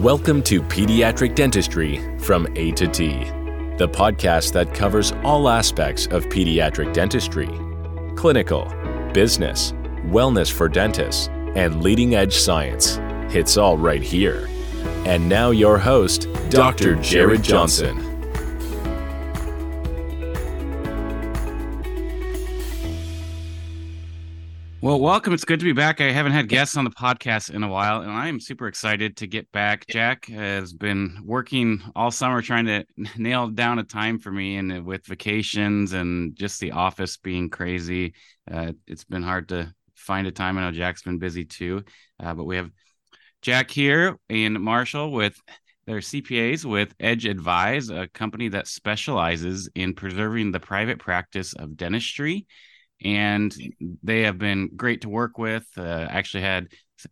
Welcome to Pediatric Dentistry from A to T, the podcast that covers all aspects of pediatric dentistry clinical, business, wellness for dentists, and leading edge science. It's all right here. And now, your host, Dr. Jared Johnson. Well, welcome. It's good to be back. I haven't had guests on the podcast in a while, and I am super excited to get back. Jack has been working all summer trying to nail down a time for me, and with vacations and just the office being crazy, uh, it's been hard to find a time. I know Jack's been busy too, uh, but we have Jack here and Marshall with their CPAs with Edge Advise, a company that specializes in preserving the private practice of dentistry and they have been great to work with. Uh, actually, had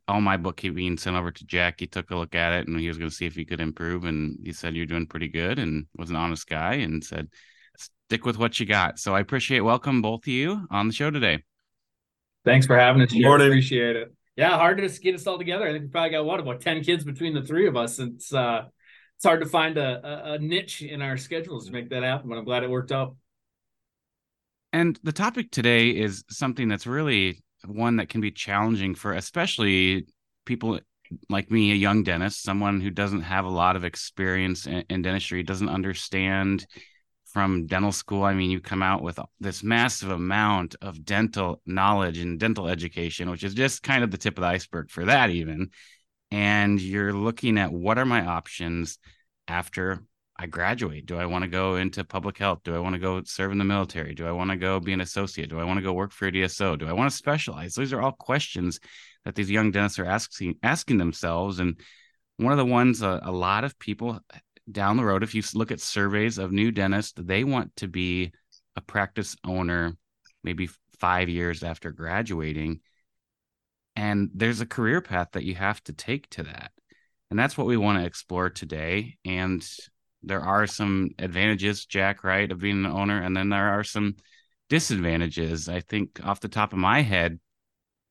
all my bookkeeping sent over to Jack. He took a look at it and he was going to see if he could improve. And he said you're doing pretty good, and was an honest guy, and said stick with what you got. So I appreciate welcome both of you on the show today. Thanks for having us. Morning. Appreciate it. Yeah, hard to get us all together. I think we probably got what about ten kids between the three of us. It's uh, it's hard to find a, a, a niche in our schedules to make that happen, but I'm glad it worked out. And the topic today is something that's really one that can be challenging for especially people like me, a young dentist, someone who doesn't have a lot of experience in, in, dentistry, doesn't understand from dental school. I mean, you come out with this massive amount of dental knowledge and dental education, which is just kind of the tip of the iceberg for that, even. And you're looking at what are my options after I graduate? Do I want to go into public health? Do I want to go serve in the military? Do I want to go be an associate? Do I want to go work for a DSO? Do I want to specialize? These are all questions that these young dentists are asking asking themselves. And one of the ones uh, a lot of people down the road, if you look at surveys of new dentists, they want to be a practice owner maybe five years after graduating. And there's a career path that you have to take to that. And that's what we want to explore today. And there are some advantages, Jack, right, of being an owner, and then there are some disadvantages. I think off the top of my head,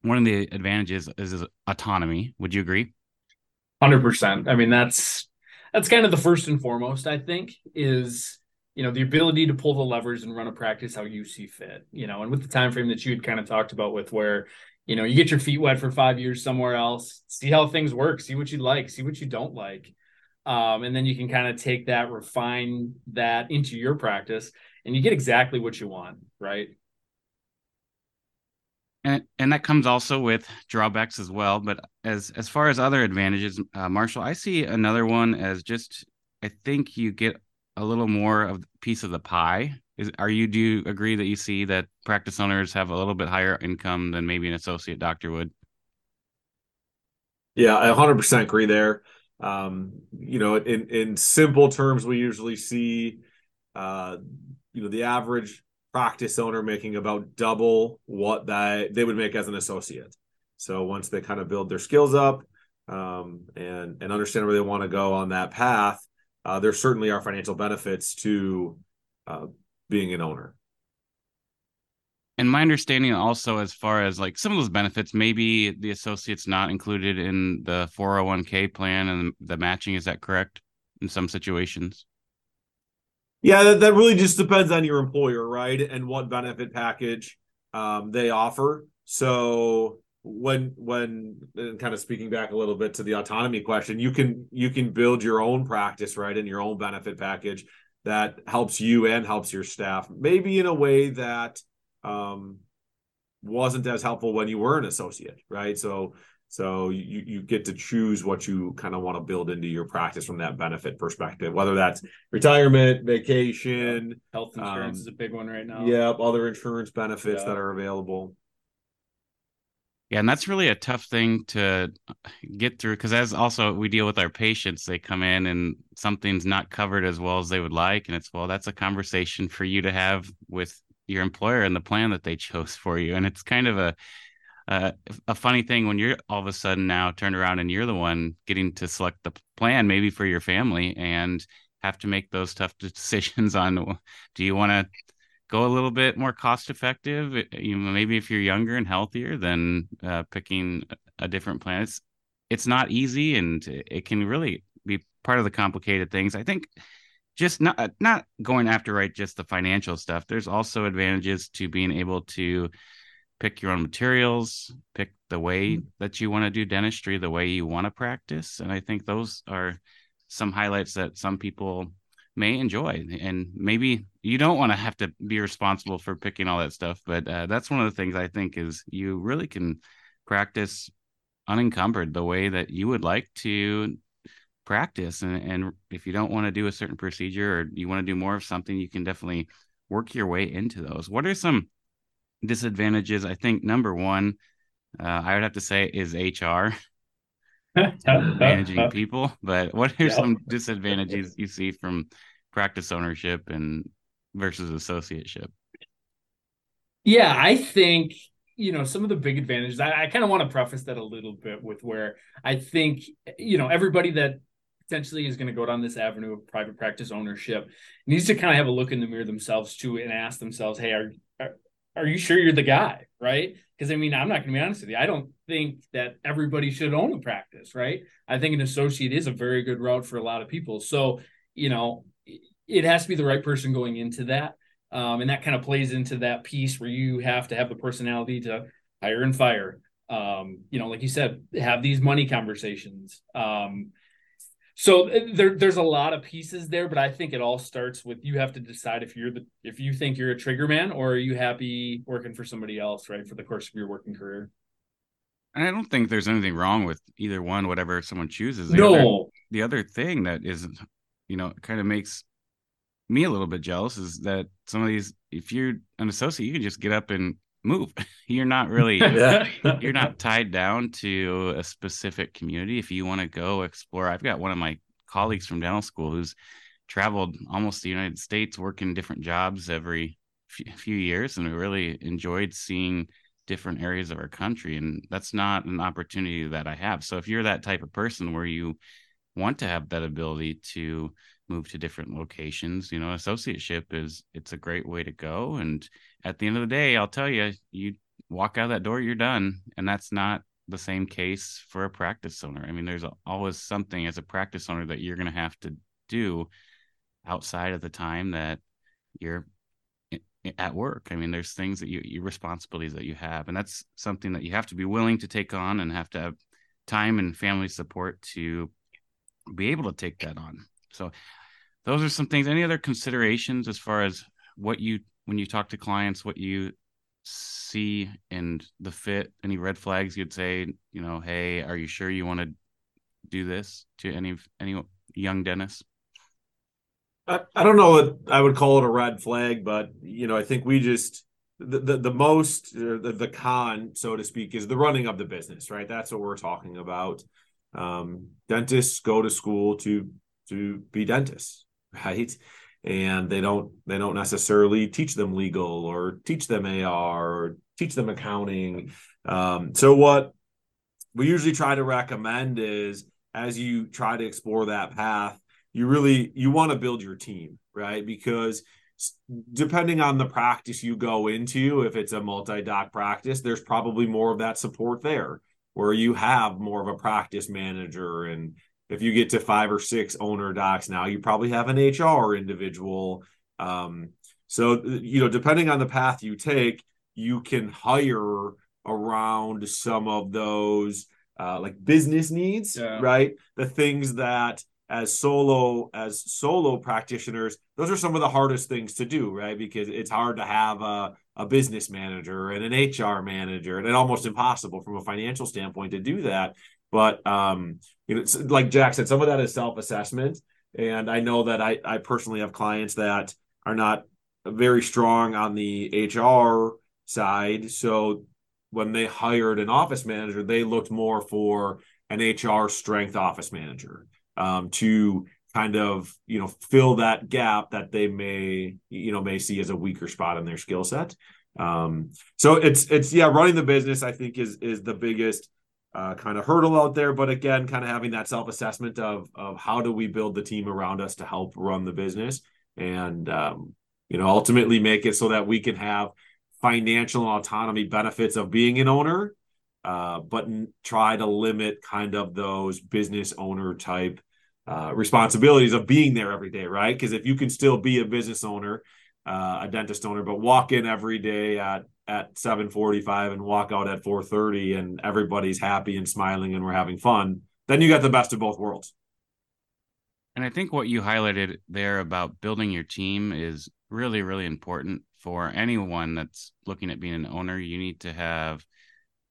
one of the advantages is, autonomy. Would you agree? Hundred percent. I mean, that's that's kind of the first and foremost. I think is you know the ability to pull the levers and run a practice how you see fit. You know, and with the time frame that you had kind of talked about, with where you know you get your feet wet for five years somewhere else, see how things work, see what you like, see what you don't like um, and then you can kind of take that, refine that into your practice, and you get exactly what you want, right? And and that comes also with drawbacks as well. But as as far as other advantages, uh, Marshall, I see another one as just I think you get a little more of piece of the pie. Is are you do you agree that you see that practice owners have a little bit higher income than maybe an associate doctor would? Yeah, I 100% agree there. Um, you know, in in simple terms, we usually see, uh, you know, the average practice owner making about double what that they would make as an associate. So once they kind of build their skills up um, and and understand where they want to go on that path, uh, there certainly are financial benefits to uh, being an owner and my understanding also as far as like some of those benefits maybe the associates not included in the 401k plan and the matching is that correct in some situations? Yeah that, that really just depends on your employer right and what benefit package um, they offer. So when when kind of speaking back a little bit to the autonomy question you can you can build your own practice right in your own benefit package that helps you and helps your staff maybe in a way that um, wasn't as helpful when you were an associate, right? So so you you get to choose what you kind of want to build into your practice from that benefit perspective, whether that's retirement, vacation, health insurance um, is a big one right now. Yep, other insurance benefits yeah. that are available. Yeah, and that's really a tough thing to get through because as also we deal with our patients, they come in and something's not covered as well as they would like, and it's well, that's a conversation for you to have with your employer and the plan that they chose for you. And it's kind of a uh, a funny thing when you're all of a sudden now turned around and you're the one getting to select the plan maybe for your family and have to make those tough decisions on do you want to go a little bit more cost effective you know, maybe if you're younger and healthier than uh, picking a different plan it's it's not easy and it can really be part of the complicated things. I think just not uh, not going after right just the financial stuff. There's also advantages to being able to pick your own materials, pick the way mm-hmm. that you want to do dentistry, the way you want to practice, and I think those are some highlights that some people may enjoy and maybe you don't want to have to be responsible for picking all that stuff but uh, that's one of the things i think is you really can practice unencumbered the way that you would like to practice and, and if you don't want to do a certain procedure or you want to do more of something you can definitely work your way into those. What are some disadvantages? I think number one uh, i would have to say is hr managing people. But what are yeah. some disadvantages you see from practice ownership and versus associateship? Yeah i think you know some of the big advantages i, I kind of want to preface that a little bit with where i think you know everybody that potentially is going to go down this avenue of private practice ownership needs to kind of have a look in the mirror themselves too and ask themselves hey are are, are you sure you're the guy right because i mean i'm not going to be honest with you i don't think that everybody should own a practice right i think an associate is a very good route for a lot of people so you know it has to be the right person going into that um, and that kind of plays into that piece where you have to have the personality to hire and fire. Um, you know, like you said, have these money conversations. Um, so uh, there, there's a lot of pieces there, but I think it all starts with you have to decide if you're the if you think you're a trigger man or are you happy working for somebody else, right, for the course of your working career. And I don't think there's anything wrong with either one, whatever someone chooses. The no. Other, the other thing that is, you know, kind of makes me a little bit jealous is that some of these, if you're an associate, you can just get up and move. you're not really, you're not tied down to a specific community. If you want to go explore, I've got one of my colleagues from dental school who's traveled almost the United States, working different jobs every few years, and we really enjoyed seeing different areas of our country. And that's not an opportunity that I have. So if you're that type of person where you want to have that ability to move to different locations you know associateship is it's a great way to go and at the end of the day i'll tell you you walk out that door you're done and that's not the same case for a practice owner. I mean there's always something as a practice owner that you're going to have to do outside of the time that you're at work. I mean there's things that you your responsibilities that you have and that's something that you have to be willing to take on and have to have time and family support to be able to take that on. So those are some things. Any other considerations as far as what you when you talk to clients, what you see and the fit? Any red flags you'd say? You know, hey, are you sure you want to do this to any any young dentists? I, I don't know that I would call it a red flag, but you know, I think we just the the, the most the, the con, so to speak, is the running of the business, right? That's what we're talking about. Um, dentists go to school to to be dentists right? And they don't they don't necessarily teach them legal or teach them AR or teach them accounting. Um, so what we usually try to recommend is as you try to explore that path, you really you want to build your team, right? Because depending on the practice you go into, if it's a multi-doc practice, there's probably more of that support there where you have more of a practice manager and if you get to five or six owner docs now, you probably have an HR individual. Um, so, you know, depending on the path you take, you can hire around some of those uh, like business needs, yeah. right? The things that as solo as solo practitioners, those are some of the hardest things to do, right? Because it's hard to have a, a business manager and an HR manager, and it's almost impossible from a financial standpoint to do that. But um, you know, like Jack said, some of that is self-assessment. And I know that I, I personally have clients that are not very strong on the HR side. So when they hired an office manager, they looked more for an HR strength office manager um, to kind of you know fill that gap that they may you know may see as a weaker spot in their skill set. Um, so it's it's yeah, running the business I think is is the biggest uh, kind of hurdle out there. But again, kind of having that self assessment of of how do we build the team around us to help run the business, and um, you know, ultimately make it so that we can have financial autonomy benefits of being an owner, uh, but n- try to limit kind of those business owner type uh, responsibilities of being there every day, right? Because if you can still be a business owner, uh, a dentist owner, but walk in every day at at 7:45 and walk out at 4:30, and everybody's happy and smiling and we're having fun, then you got the best of both worlds. And I think what you highlighted there about building your team is really, really important for anyone that's looking at being an owner. You need to have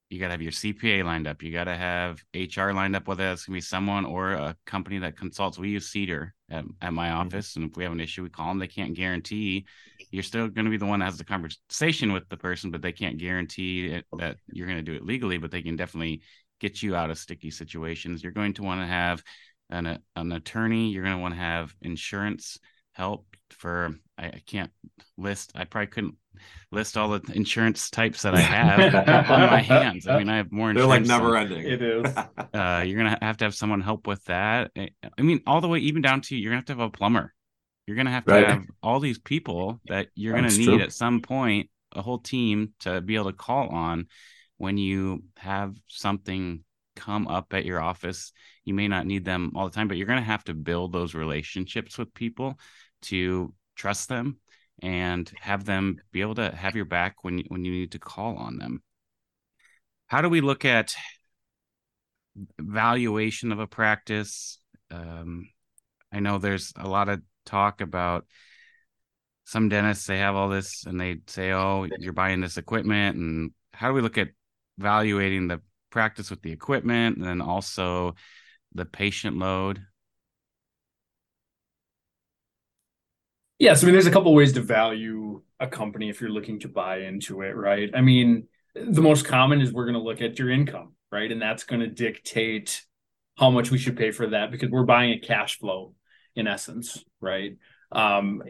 you got to have your CPA lined up. You got to have HR lined up, whether that's going to be someone or a company that consults. We use Cedar at, at my mm-hmm. office. And if we have an issue, we call them. They can't guarantee you're still going to be the one that has the conversation with the person, but they can't guarantee it, that you're going to do it legally, but they can definitely get you out of sticky situations. You're going to want to have an, an attorney. You're going to want to have insurance help for I, I, can't list I probably couldn't list all the insurance types that I have on my hands. I mean I have more insurance. They're like never ending. It is. Uh, you're gonna have to have someone help with that. I mean, all the way even down to you're gonna have to have a plumber. You're gonna have to right. have all these people that you're gonna need true. at some point, a whole team to be able to call on when you have something come up at your office. You may not need them all the time, but you're going to have to build those relationships with people to trust them and have them be able to have your back when you, when you need to call on them. How do we look at valuation of a practice? Um, I know there's a lot of talk about some dentists they have all this and they say oh you're buying this equipment and how do we look at evaluating the practice with the equipment and then also the patient load Yes, I mean, there's a couple ways to value a company if you're looking to buy into it, right? I mean, the most common is we're going to look at your income, right? And that's going to dictate how much we should pay for that because we're buying a cash flow in essence, right? Um,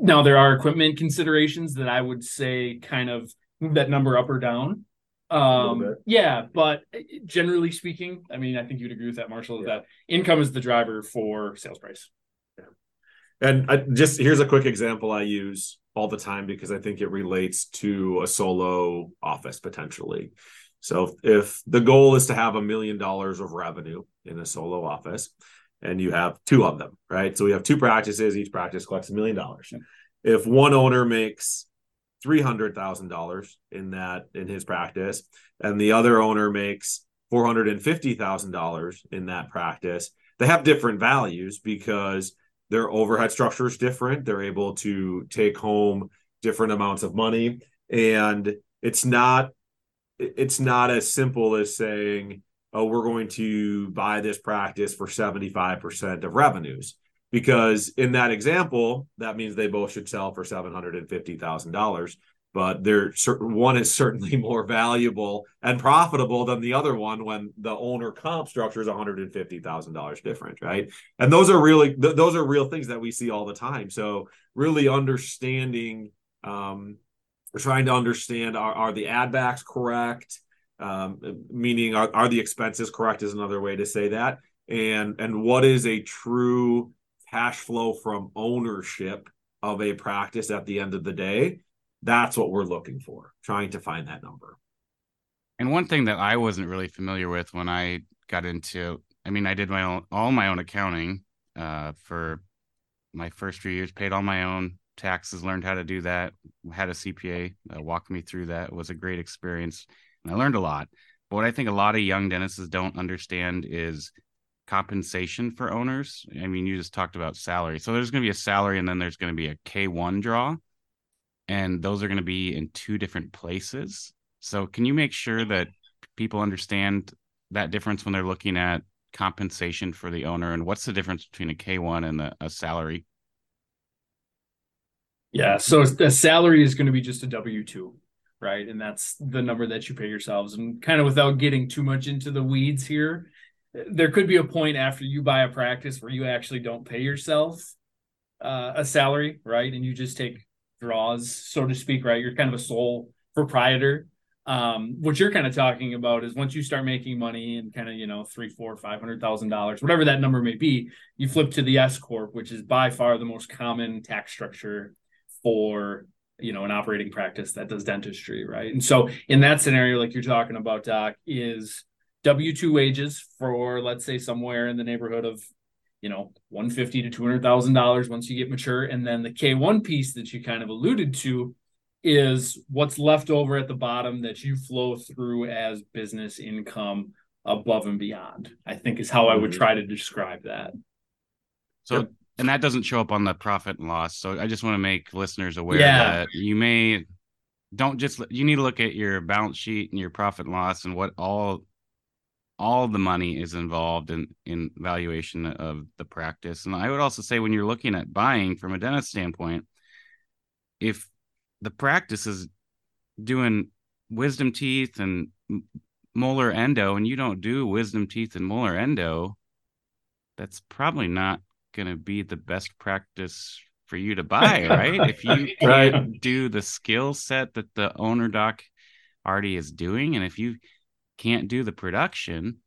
now there are equipment considerations that I would say kind of move that number up or down. Um, yeah, but generally speaking, I mean, I think you'd agree with that, Marshall, yeah. that income is the driver for sales price. And I, just here's a quick example I use all the time because I think it relates to a solo office potentially. So if the goal is to have a million dollars of revenue in a solo office and you have two of them, right? So we have two practices, each practice collects a million dollars. If one owner makes $300,000 in that in his practice and the other owner makes $450,000 in that practice, they have different values because their overhead structure is different. They're able to take home different amounts of money, and it's not it's not as simple as saying, "Oh, we're going to buy this practice for seventy five percent of revenues." Because in that example, that means they both should sell for seven hundred and fifty thousand dollars but they're one is certainly more valuable and profitable than the other one when the owner comp structure is $150,000 different, right? And those are really th- those are real things that we see all the time. So really understanding um trying to understand are, are the add backs correct? Um, meaning are, are the expenses correct is another way to say that. And and what is a true cash flow from ownership of a practice at the end of the day? That's what we're looking for, trying to find that number. And one thing that I wasn't really familiar with when I got into, I mean, I did my own, all my own accounting uh, for my first few years, paid all my own taxes, learned how to do that, had a CPA uh, walk me through that. It was a great experience. And I learned a lot. But what I think a lot of young dentists don't understand is compensation for owners. I mean, you just talked about salary. So there's going to be a salary and then there's going to be a K1 draw and those are going to be in two different places. So, can you make sure that people understand that difference when they're looking at compensation for the owner and what's the difference between a K1 and a, a salary? Yeah, so the salary is going to be just a W 2, right? And that's the number that you pay yourselves. And kind of without getting too much into the weeds here, there could be a point after you buy a practice where you actually don't pay yourself uh, a salary, right? And you just take draws, so to speak, right? You're kind of a sole proprietor. Um, what you're kind of talking about is once you start making money and kind of, you know, three, four, five hundred thousand dollars, whatever that number may be, you flip to the S corp, which is by far the most common tax structure for you know an operating practice that does dentistry right? And so in that scenario like you're talking about doc is w2 wages for let's say somewhere in the neighborhood of you know 150 to 200 thousand dollars once you get mature. And then the k1 piece that you kind of alluded to is what's left over at the bottom that you flow through as business income above and beyond i think is how i would mm-hmm. try to describe that. So and that doesn't show up on the profit and loss. So I just want to make listeners aware yeah. that you may don't just you need to look at your balance sheet and your profit and loss and what all all the money is involved in in valuation of the practice. And I would also say when you're looking at buying from a dentist standpoint, if the practice is doing wisdom teeth and molar endo and you don't do wisdom teeth and molar endo, that's probably not going to be the best practice for you to buy, right? if you can't right. do the skill set that the owner doc already is doing, and if you can't do the production,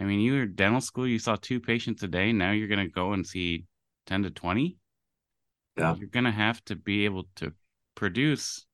I mean, you were dental school, you saw two patients a day. Now you're going to go and see 10 to 20. Yeah. You're going to have to be able to produce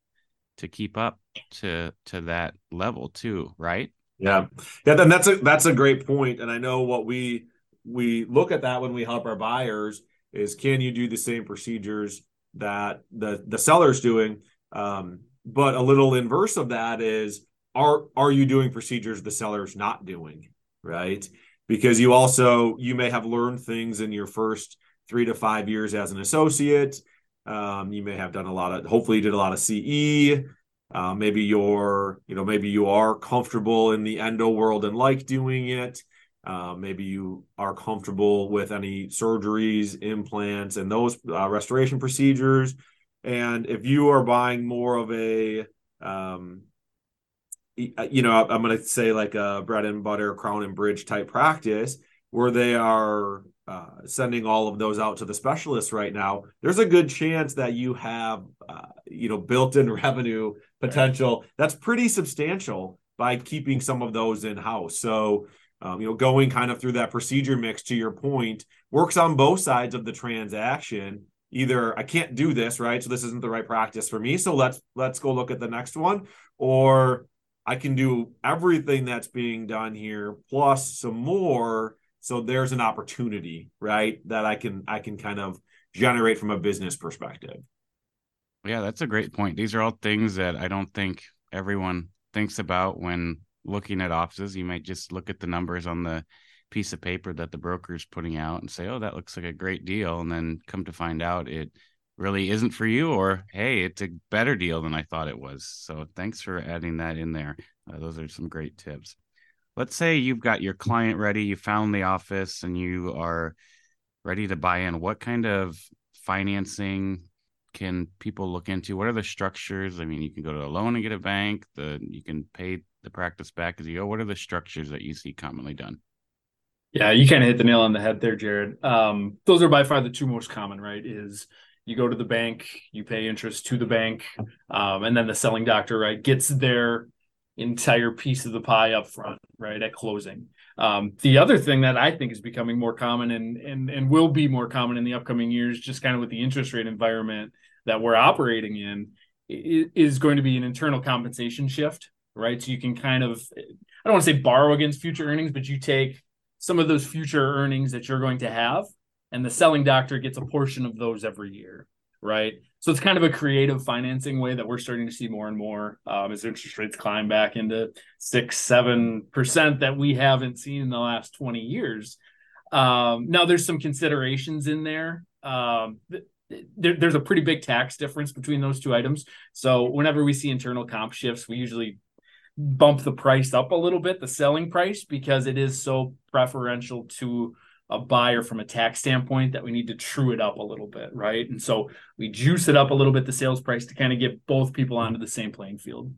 to keep up to to that level too, right? Yeah. Yeah, then that's a that's a great point and I know what we we look at that when we help our buyers is can you do the same procedures that the the seller's doing? Um, but a little inverse of that is are are you doing procedures the seller's not doing right? Because you also you may have learned things in your first three to five years as an associate. Um, you may have done a lot of hopefully you did a lot of ce uh, maybe you're you know maybe you are comfortable in the endo world and like doing it uh, maybe you are comfortable with any surgeries, implants, and those uh, restoration procedures. And if you are buying more of a, um, uh, you know, I'm going to say like a bread and butter, crown and bridge type practice where they are uh, sending all of those out to the specialists right now, there's a good chance that you have, uh, you know, built-in revenue potential that's pretty substantial by keeping some of those in house. So um, you know, going kind of through that procedure mix to your point works on both sides of the transaction. Either I can't do this, right? So this isn't the right practice for me. So let's let's go look at the next one. Or I can do everything that's being done here plus some more. So there's an opportunity, right? That I can I can kind of generate from a business perspective. Yeah, that's a great point. These are all things that I don't think everyone thinks about when looking at offices, you might just look at the numbers on the piece of paper that the broker is putting out and say, "Oh, that looks like a great deal," and then come to find out it really isn't for you, or hey, it's a better deal than I thought it was. So thanks for adding that in there. Uh, those are some great tips. Let's say you've got your client ready, you found the office, and you are ready to buy in. What kind of financing can people look into? What are the structures? I mean, you can go to a loan and get a bank. The you can pay the practice back as you go. What are the structures that you see commonly done? Yeah, you kind of hit the nail on the head there, Jared. Um, those are by far the two most common, right? Is you go to the bank, you pay interest to the bank, um, and then the selling doctor, right, gets their entire piece of the pie up front, right, at closing. Um, the other thing that I think is becoming more common and and and will be more common in the upcoming years, just kind of with the interest rate environment that we're operating in, is going to be an internal compensation shift, right? So you can kind of, I don't want to say borrow against future earnings, but you take some of those future earnings that you're going to have, and the selling doctor gets a portion of those every year, right? So it's kind of a creative financing way that we're starting to see more and more um, as interest rates climb back into six, seven percent that we haven't seen in the last 20 years. Um, now there's some considerations in there. Um, there, there's a pretty big tax difference between those two items. So whenever we see internal comp shifts, we usually bump the price up a little bit, the selling price, because it is so preferential to a buyer from a tax standpoint that we need to true it up a little bit, right? And so we juice it up a little bit, the sales price, to kind of get both people onto the same playing field.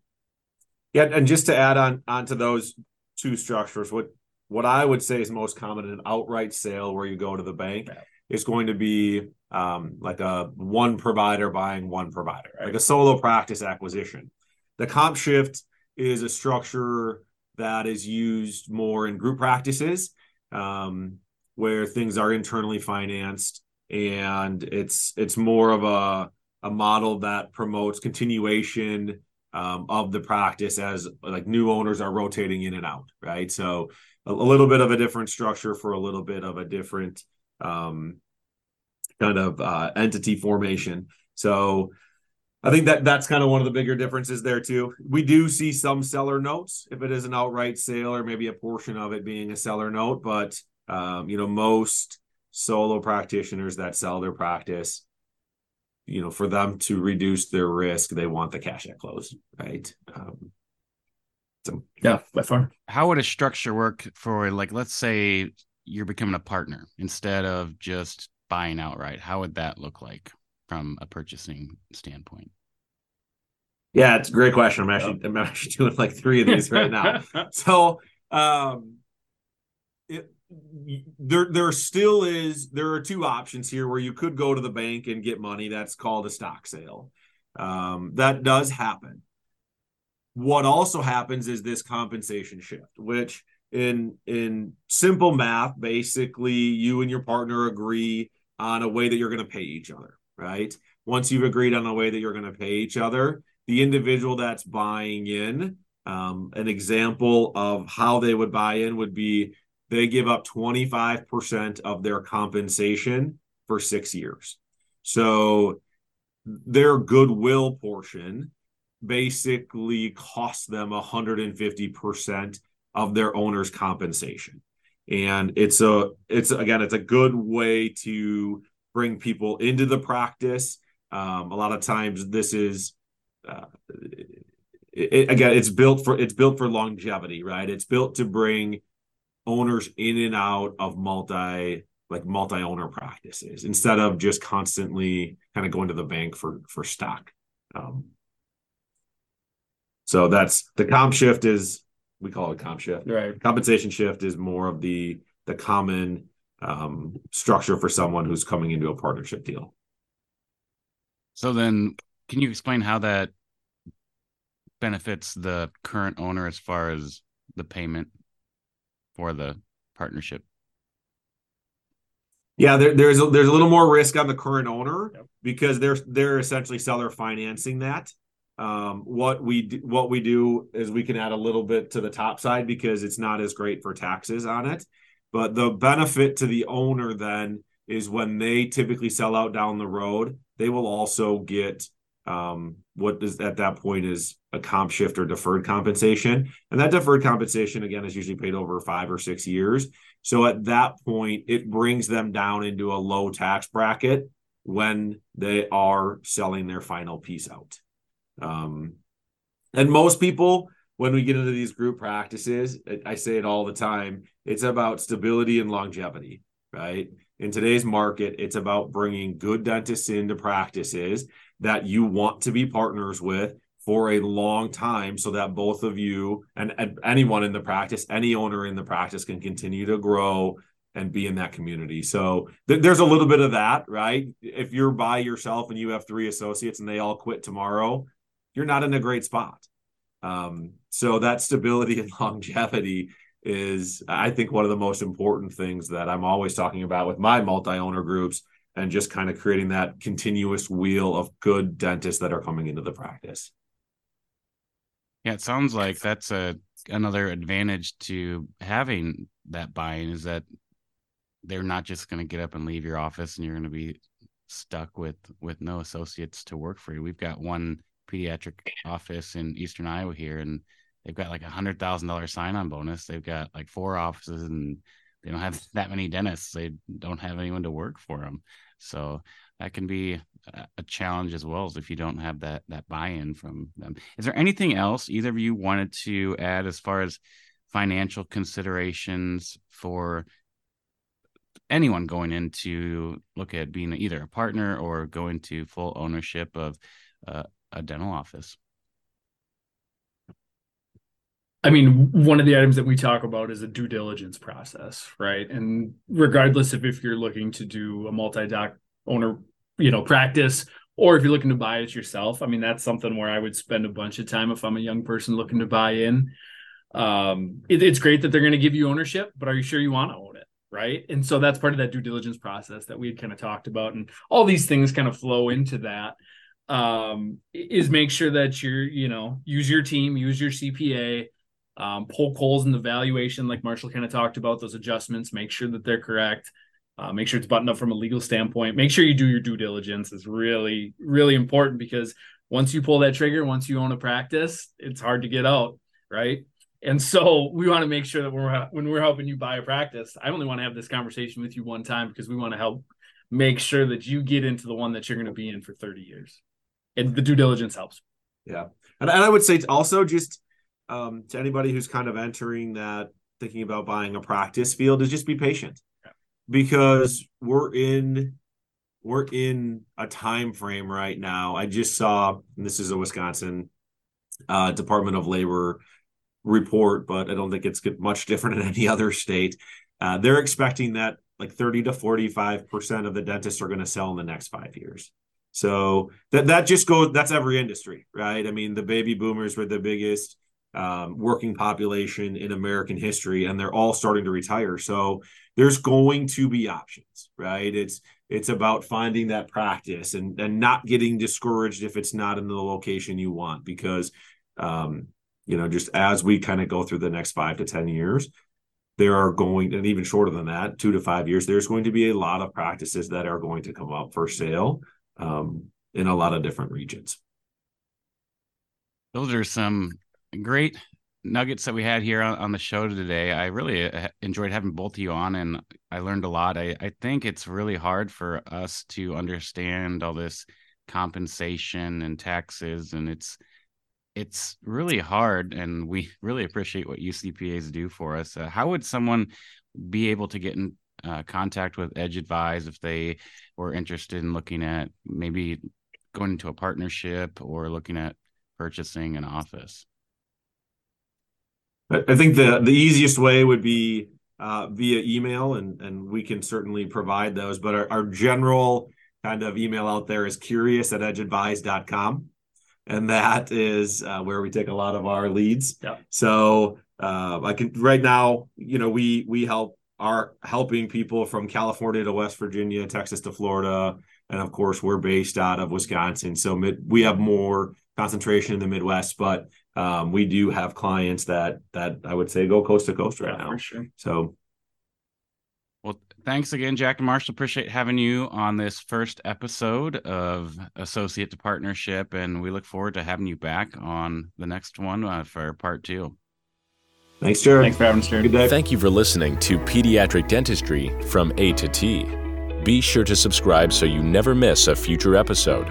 Yeah, and just to add on onto those two structures, what what I would say is most common in an outright sale where you go to the bank yeah. is going to be um, like a one provider buying one provider, right. like a solo practice acquisition. The comp shift is a structure that is used more in group practices. Um, where things are internally financed and it's it's more of a a model that promotes continuation um, of the practice as like new owners are rotating in and out, right? So a, a little bit of a different structure for a little bit of a different um, kind of uh, entity formation. So I think that that's kind of one of the bigger differences there too. We do see some seller notes if it is an outright sale or maybe a portion of it being a seller note, but um, you know most solo practitioners that sell their practice, you know, for them to reduce their risk, they want the cash at close, right? Um, so yeah, by far. How would a structure work for like let's say you're becoming a partner instead of just buying outright? How would that look like from a purchasing standpoint? Yeah, it's a great question. I'm actually I'm actually doing like three of these right now. so um it, there there still is there are two options here where you could go to the bank and get money that's called a stock sale. Um, that does happen. What also happens is this compensation shift, which in in simple math, basically you and your partner agree on a way that you're going to pay each other, right? Once you've agreed on a way that you're going to pay each other, the individual that's buying in, um, an example of how they would buy in would be they give up 25% of their compensation for six years. So their goodwill portion basically costs them 150% of their owner's compensation and it's a it's again it's a good way to bring people into the practice um, a lot of times this is uh, it, again it's built for it's built for longevity right it's built to bring owners in and out of multi like multi-owner practices instead of just constantly kind of going to the bank for for stock um, so that's the comp shift is we call it comp shift. Right. Compensation shift is more of the the common um, structure for someone who's coming into a partnership deal. So then, can you explain how that benefits the current owner as far as the payment for the partnership? Yeah, there, there's a, there's a little more risk on the current owner yep. because they're they're essentially seller financing that. Um, what we what we do is we can add a little bit to the top side because it's not as great for taxes on it. But the benefit to the owner then is when they typically sell out down the road, they will also get um, what is at that point is a comp shift or deferred compensation. And that deferred compensation, again, is usually paid over five or six years. So at that point, it brings them down into a low tax bracket when they are selling their final piece out. Um, and most people, when we get into these group practices, I say it all the time, it's about stability and longevity, right? In today's market, it's about bringing good dentists into practices that you want to be partners with for a long time so that both of you and, and, anyone in the practice, any owner in the practice can continue to grow and be in that community. So th- there's a little bit of that, right? If you're by yourself and you have three associates and they all quit tomorrow, you're not in a great spot. Um, so that stability and longevity is, I think, one of the most important things that I'm always talking about with my multi-owner groups and just kind of creating that continuous wheel of good dentists that are coming into the practice. Yeah, it sounds like that's a another advantage to having that buy-in is that they're not just going to get up and leave your office and you're going to be stuck with with no associates to work for you. We've got one pediatric office in Eastern Iowa here, and they've got like a hundred thousand dollar sign on bonus. They've got like four offices, and they don't have that many dentists. They don't have anyone to work for them, so that can be a challenge as well as if you don't have that that buy-in from them. Is there anything else either of you wanted to add as far as financial considerations for anyone going into look at being either a partner or going to full ownership of uh, a dental office? I mean, one of the items that we talk about is a due diligence process, right? And regardless of if you're looking to do a multi-doc owner, you know, practice, or if you're looking to buy it yourself, I mean, that's something where I would spend a bunch of time if I'm a young person looking to buy in. Um, it, it's great that they're going to give you ownership, but are you sure you want to own it? Right. And so that's part of that due diligence process that we had kind of talked about. And all these things kind of flow into that. um, is make sure that you're, you know, use your team, use your CPA, um, poke holes in the valuation, like Marshall kind of talked about those adjustments, make sure that they're correct. Uh, make sure it's buttoned up from a legal standpoint. Make sure you do your due diligence is really, really important because once you pull that trigger, once you own a practice, it's hard to get out, right? And so we want to make sure that when we're when we're helping you buy a practice, I only want to have this conversation with you one time because we want to help make sure that you get into the one that you're going to be in for 30 years. And the due diligence helps. Yeah. And, and I would say also just um, to anybody who's kind of entering that thinking about buying a practice field is just be patient yeah. because we're in we're in a time frame right now. I just saw this is a Wisconsin uh, Department of Labor report, but I don't think it's much different in any other state. Uh, they're expecting that like 30 to 45% of the dentists are going to sell in the next five years. So that that just goes that's every industry, right? I mean, the baby boomers were the biggest um, working population in American history, and they're all starting to retire. So there's going to be options, right? It's it's about finding that practice and and not getting discouraged if it's not in the location you want, because um, you know, just as we kind of go through the next five to ten years, there are going and even shorter than that, two to five years, there's going to be a lot of practices that are going to come up for sale um, in a lot of different regions. Those are some great nuggets that we had here on, on the show today. I really uh, enjoyed having both of you on, and I learned a lot. I, I think it's really hard for us to understand all this compensation and taxes, and it's it's really hard. And we really appreciate what you CPAs do for us. Uh, how would someone be able to get in uh, contact with Edge Advise if they were interested in looking at maybe going into a partnership or looking at purchasing an office? I think the the easiest way would be uh, via email, and and we can certainly provide those. But our, our general kind of email out there is curious at edgeadvise.com. And that is uh, where we take a lot of our leads. Yeah. So uh, I can right now, you know, we we help are helping people from California to West Virginia, Texas to Florida, and of course we're based out of Wisconsin. So mid, we have more concentration in the Midwest, but um, we do have clients that that I would say go coast to coast right yeah, now. Sure. So, well, thanks again, Jack and Marshall. Appreciate having you on this first episode of Associate to Partnership, and we look forward to having you back on the next one uh, for part two. Thanks, Jared. Thanks for having us, Jared. Good day. Thank you for listening to Pediatric Dentistry from A to T. Be sure to subscribe so you never miss a future episode.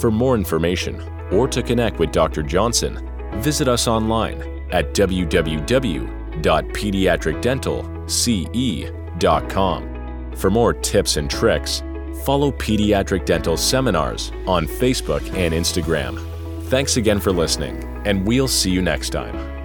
For more information or to connect with Dr. Johnson, visit us online at www.pediatricdentalce.com. For more tips and tricks, follow Pediatric Dental Seminars on Facebook and Instagram. Thanks again for listening, and we'll see you next time.